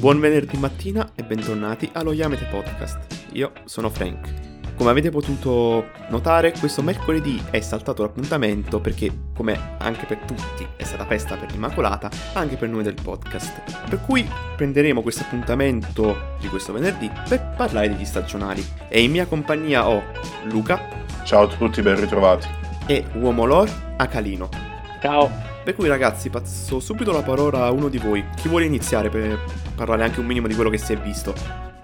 Buon venerdì mattina e bentornati allo Yamete Podcast. Io sono Frank. Come avete potuto notare, questo mercoledì è saltato l'appuntamento perché, come anche per tutti è stata festa per l'Immacolata, anche per noi del podcast. Per cui prenderemo questo appuntamento di questo venerdì per parlare degli stagionali. E in mia compagnia ho Luca. Ciao a tutti, ben ritrovati. E Uomo Lore Acalino. Ciao. Per cui ragazzi, passo subito la parola a uno di voi. Chi vuole iniziare per parlare anche un minimo di quello che si è visto?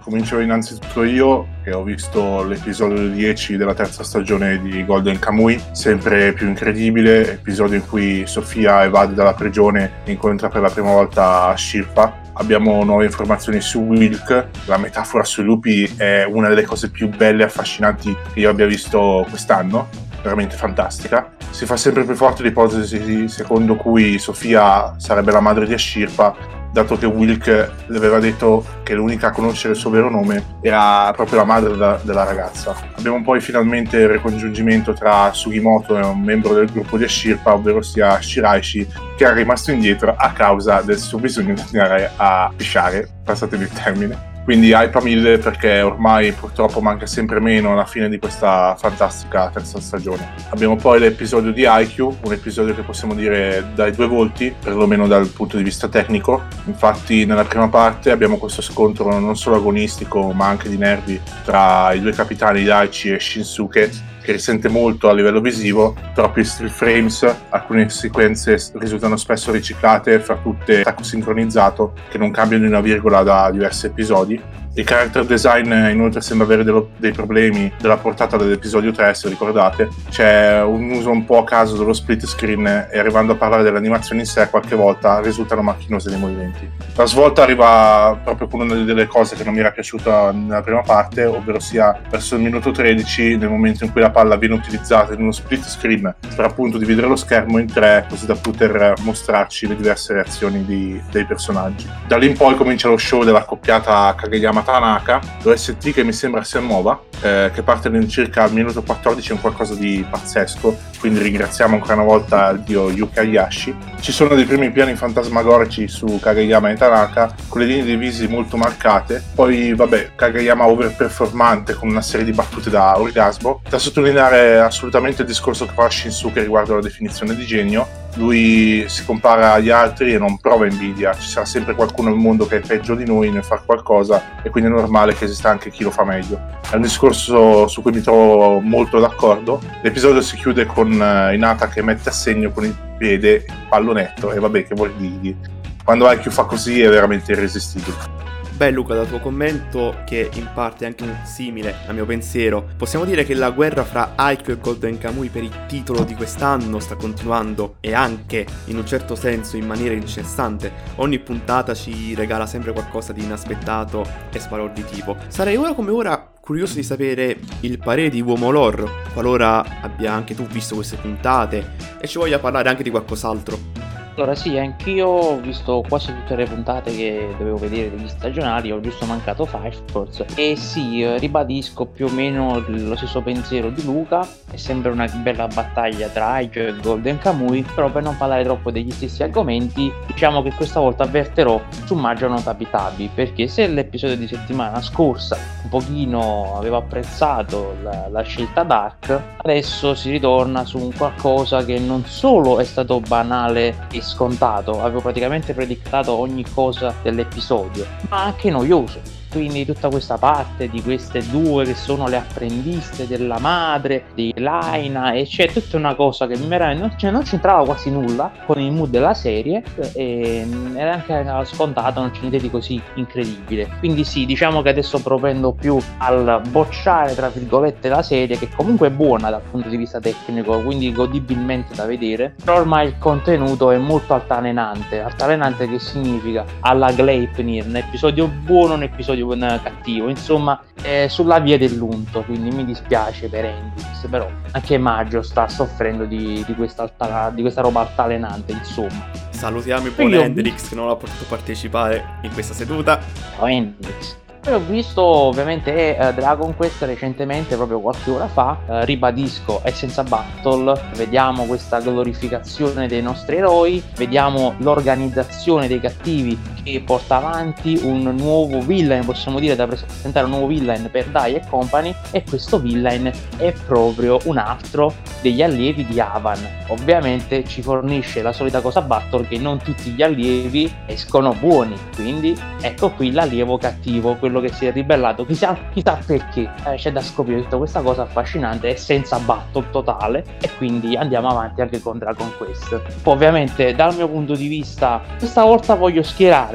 Comincio innanzitutto io, che ho visto l'episodio 10 della terza stagione di Golden Kamui, sempre più incredibile, episodio in cui Sofia evade dalla prigione e incontra per la prima volta Shirpa. Abbiamo nuove informazioni su Wilk, la metafora sui lupi è una delle cose più belle e affascinanti che io abbia visto quest'anno, veramente fantastica. Si fa sempre più forte l'ipotesi secondo cui Sofia sarebbe la madre di Ashirpa dato che Wilk le aveva detto che l'unica a conoscere il suo vero nome era proprio la madre da, della ragazza. Abbiamo poi finalmente il ricongiungimento tra Sugimoto e un membro del gruppo di Ashirpa, ovvero sia Shiraishi, che è rimasto indietro a causa del suo bisogno di andare a pisciare, passatemi il termine. Quindi hype a mille perché ormai purtroppo manca sempre meno alla fine di questa fantastica terza stagione. Abbiamo poi l'episodio di IQ, un episodio che possiamo dire dai due volti, perlomeno dal punto di vista tecnico. Infatti nella prima parte abbiamo questo scontro non solo agonistico ma anche di nervi tra i due capitani Daichi e Shinsuke che risente molto a livello visivo, troppi still frames, alcune sequenze risultano spesso riciclate, fra tutte attacco sincronizzato, che non cambiano di una virgola da diversi episodi. you. Il character design inoltre sembra avere dello, dei problemi della portata dell'episodio 3, se ricordate. C'è un uso un po' a caso dello split screen e arrivando a parlare dell'animazione in sé qualche volta risultano macchinose nei movimenti. La svolta arriva proprio con una delle cose che non mi era piaciuta nella prima parte, ovvero sia verso il minuto 13 nel momento in cui la palla viene utilizzata in uno split screen per appunto dividere lo schermo in tre così da poter mostrarci le diverse reazioni di, dei personaggi. Da lì in poi comincia lo show della coppiata Kageyama Tanaka, l'OST che mi sembra sia nuova, eh, che parte all'incirca al minuto 14, è un qualcosa di pazzesco, quindi ringraziamo ancora una volta il dio Yuka Hayashi. Ci sono dei primi piani fantasmagorici su Kageyama e Tanaka, con le linee di visi molto marcate, poi vabbè, Kageyama overperformante con una serie di battute da orgasmo. Da sottolineare assolutamente il discorso che fa Shinsuke riguardo la definizione di genio, lui si compara agli altri e non prova invidia, ci sarà sempre qualcuno nel mondo che è peggio di noi nel fare qualcosa e quindi è normale che esista anche chi lo fa meglio. È un discorso su cui mi trovo molto d'accordo. L'episodio si chiude con uh, Inata che mette a segno con il piede il pallonetto e vabbè che vuol dirgli. Quando IQ fa così è veramente irresistibile. Beh Luca, dal tuo commento, che in parte è anche un simile a mio pensiero, possiamo dire che la guerra fra Aiko e Golden Kamui per il titolo di quest'anno sta continuando e anche, in un certo senso, in maniera incessante. Ogni puntata ci regala sempre qualcosa di inaspettato e sbalorditivo. Sarei ora come ora curioso di sapere il parere di Uomo Lore, qualora abbia anche tu visto queste puntate e ci voglia parlare anche di qualcos'altro. Allora sì, anch'io ho visto quasi tutte le puntate che dovevo vedere degli stagionali, ho giusto mancato Fire Force e sì, eh, ribadisco più o meno lo stesso pensiero di Luca, è sempre una bella battaglia tra Aigio e Golden Kamui, però per non parlare troppo degli stessi argomenti, diciamo che questa volta avverterò su Maggio no Tabi Tabi, perché se l'episodio di settimana scorsa un pochino avevo apprezzato la, la scelta Dark, adesso si ritorna su un qualcosa che non solo è stato banale e scontato, avevo praticamente predicato ogni cosa dell'episodio, ma anche noioso quindi tutta questa parte di queste due che sono le apprendiste della madre di Laina e c'è tutta una cosa che veramente non, cioè, non c'entrava quasi nulla con il mood della serie e era anche scontato non c'è niente di così incredibile. Quindi sì diciamo che adesso propendo più al bocciare tra virgolette la serie che comunque è buona dal punto di vista tecnico quindi godibilmente da vedere però ormai il contenuto è molto altalenante. Altalenante che significa alla Gleipnir un episodio buono un episodio un cattivo, insomma è sulla via dell'unto, quindi mi dispiace per Hendrix, però anche Maggio sta soffrendo di, di, questa, di questa roba altalenante, insomma. Salutiamo il buon Hendrix che non ha potuto partecipare in questa seduta. Ciao Hendrix. Poi ho visto ovviamente eh, Dragon Quest recentemente, proprio qualche ora fa, eh, ribadisco, è senza battle, vediamo questa glorificazione dei nostri eroi, vediamo l'organizzazione dei cattivi che porta avanti un nuovo villain, possiamo dire da presentare un nuovo villain per Dai e Company e questo villain è proprio un altro degli allievi di Avan. Ovviamente ci fornisce la solita cosa Battle che non tutti gli allievi escono buoni, quindi ecco qui l'allievo cattivo, quello che si è ribellato, chissà, chissà perché, eh, c'è da scoprire tutta questa cosa affascinante e senza battle totale e quindi andiamo avanti anche con Dragon Quest. Poi ovviamente dal mio punto di vista questa volta voglio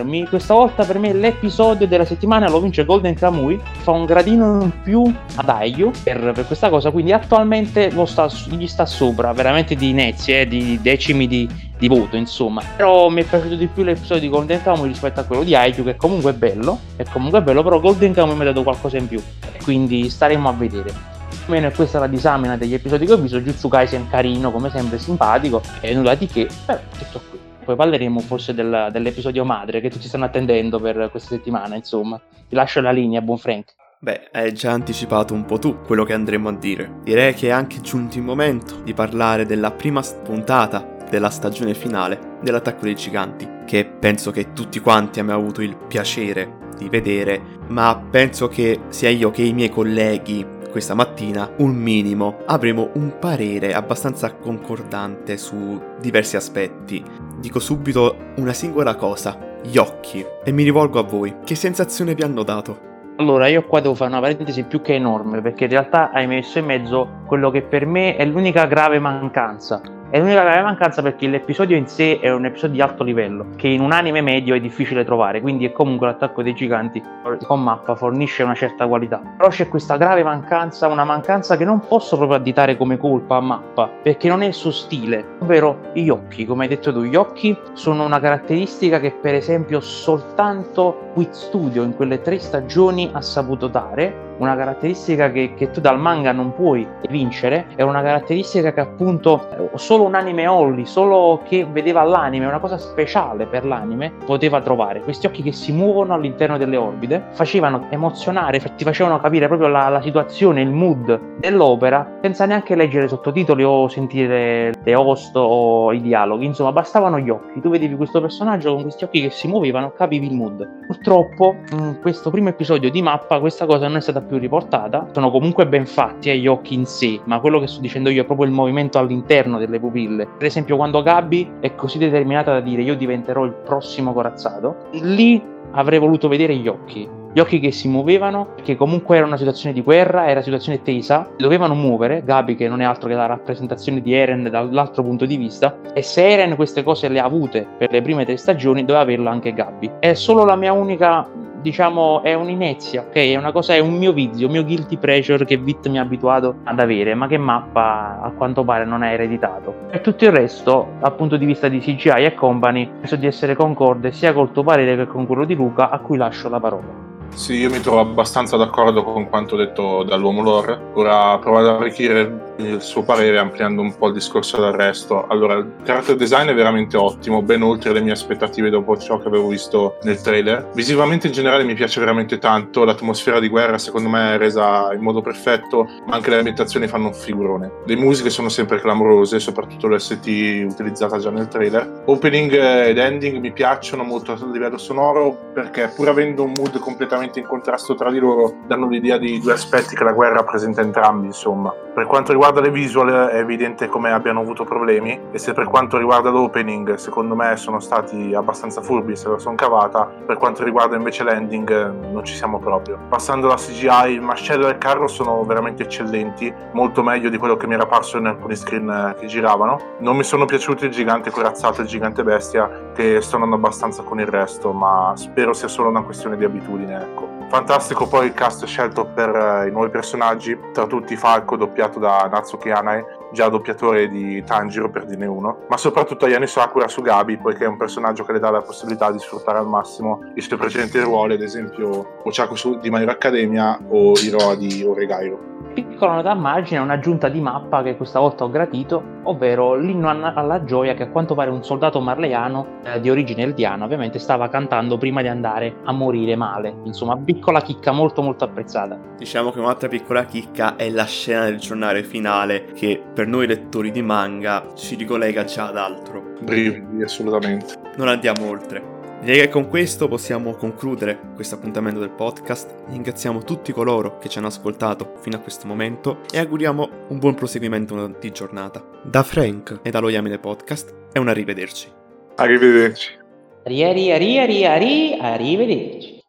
schierarmi, questa volta per me l'episodio della settimana lo vince Golden Kamui, fa un gradino in più ad Ayu per, per questa cosa, quindi attualmente sta, gli sta sopra, veramente di inezie, eh, di decimi di, di voto, insomma. Però mi è piaciuto di più l'episodio di Golden Kamuy rispetto a quello di Aiju, che comunque è bello, è comunque bello, però Golden Kamuy mi ha dato qualcosa in più, quindi staremo a vedere. Almeno è questa la disamina degli episodi che ho visto, Jutsu Kaisen carino, come sempre simpatico, e nulla di che, però tutto qui. Poi parleremo forse del, dell'episodio madre che tutti stanno attendendo per questa settimana, insomma. Ti lascio la linea, buon Frank. Beh, hai già anticipato un po' tu quello che andremo a dire. Direi che è anche giunto il momento di parlare della prima puntata della stagione finale dell'attacco dei giganti, che penso che tutti quanti abbiamo avuto il piacere di vedere, ma penso che sia io che i miei colleghi questa mattina un minimo avremo un parere abbastanza concordante su diversi aspetti. Dico subito una singola cosa, gli occhi, e mi rivolgo a voi. Che sensazione vi hanno dato? Allora, io qua devo fare una parentesi più che enorme, perché in realtà hai messo in mezzo quello che per me è l'unica grave mancanza è l'unica grave mancanza perché l'episodio in sé è un episodio di alto livello, che in un anime medio è difficile trovare, quindi è comunque l'attacco dei giganti con mappa fornisce una certa qualità. Però c'è questa grave mancanza, una mancanza che non posso proprio additare come colpa a mappa, perché non è il suo stile, ovvero gli occhi, come hai detto tu, gli occhi sono una caratteristica che per esempio soltanto Quit Studio in quelle tre stagioni ha saputo dare una caratteristica che, che, tu dal manga non puoi vincere, è una caratteristica che appunto solo un anime only, solo che vedeva l'anime, una cosa speciale per l'anime, poteva trovare. Questi occhi che si muovono all'interno delle orbite facevano emozionare, ti facevano capire proprio la, la situazione, il mood dell'opera, senza neanche leggere sottotitoli o sentire host o i dialoghi, insomma bastavano gli occhi, tu vedevi questo personaggio con questi occhi che si muovevano, capivi il mood. Purtroppo in questo primo episodio di mappa questa cosa non è stata più riportata, sono comunque ben fatti agli occhi in sé, ma quello che sto dicendo io è proprio il movimento all'interno delle pupille. Per esempio, quando Gabi è così determinata da dire io diventerò il prossimo corazzato, lì avrei voluto vedere gli occhi. Gli occhi che si muovevano, che comunque era una situazione di guerra, era una situazione tesa, dovevano muovere, Gabi che non è altro che la rappresentazione di Eren dall'altro punto di vista, e se Eren queste cose le ha avute per le prime tre stagioni, doveva averlo anche Gabi. È solo la mia unica diciamo, è un'inezia, ok? È una cosa, è un mio vizio, un mio guilty pleasure che Vit mi ha abituato ad avere, ma che mappa a quanto pare non è ereditato. Per tutto il resto, dal punto di vista di CGI e company, penso di essere concorde sia col tuo parere che con quello di Luca, a cui lascio la parola. Sì, io mi trovo abbastanza d'accordo con quanto detto dall'uomo lore. Ora provo ad arricchire il suo parere ampliando un po' il discorso del resto. Allora, il character design è veramente ottimo, ben oltre le mie aspettative dopo ciò che avevo visto nel trailer. Visivamente in generale mi piace veramente tanto, l'atmosfera di guerra secondo me è resa in modo perfetto, ma anche le ambientazioni fanno un figurone. Le musiche sono sempre clamorose, soprattutto l'ST utilizzata già nel trailer. Opening ed ending mi piacciono molto a livello sonoro perché pur avendo un mood completamente in contrasto tra di loro, danno l'idea di due aspetti che la guerra presenta entrambi, insomma. Per quanto riguarda le visual è evidente come abbiano avuto problemi e se per quanto riguarda l'opening secondo me sono stati abbastanza furbi se la sono cavata, per quanto riguarda invece l'ending non ci siamo proprio. Passando alla CGI, il mascello e il carro sono veramente eccellenti, molto meglio di quello che mi era parso in alcuni screen che giravano. Non mi sono piaciuti il gigante corazzato e il gigante bestia che stonano abbastanza con il resto, ma spero sia solo una questione di abitudine, ecco. Fantastico poi il cast scelto per uh, i nuovi personaggi, tra tutti Falco doppiato da Natsuki Anai, già doppiatore di Tanjiro per dirne uno, ma soprattutto Ayane Sakura su Gabi, poiché è un personaggio che le dà la possibilità di sfruttare al massimo i suoi precedenti ruoli, ad esempio Ochaku di Hero Academia o Hiroa di Oregairo. Piccola nota a margine, un'aggiunta di mappa che questa volta ho gradito, ovvero l'inno alla gioia che a quanto pare un soldato marleiano eh, di origine eldiana ovviamente stava cantando prima di andare a morire male. Insomma, piccola chicca molto molto apprezzata. Diciamo che un'altra piccola chicca è la scena del giornale finale che per noi lettori di manga ci ricollega già ad altro. Brividi, assolutamente. Non andiamo oltre. Direi che con questo possiamo concludere questo appuntamento del podcast. Ringraziamo tutti coloro che ci hanno ascoltato fino a questo momento e auguriamo un buon proseguimento di giornata. Da Frank e dallo Yamine Podcast è un arrivederci. Arrivederci. Ari, ari, ari, ari, ari, arrivederci.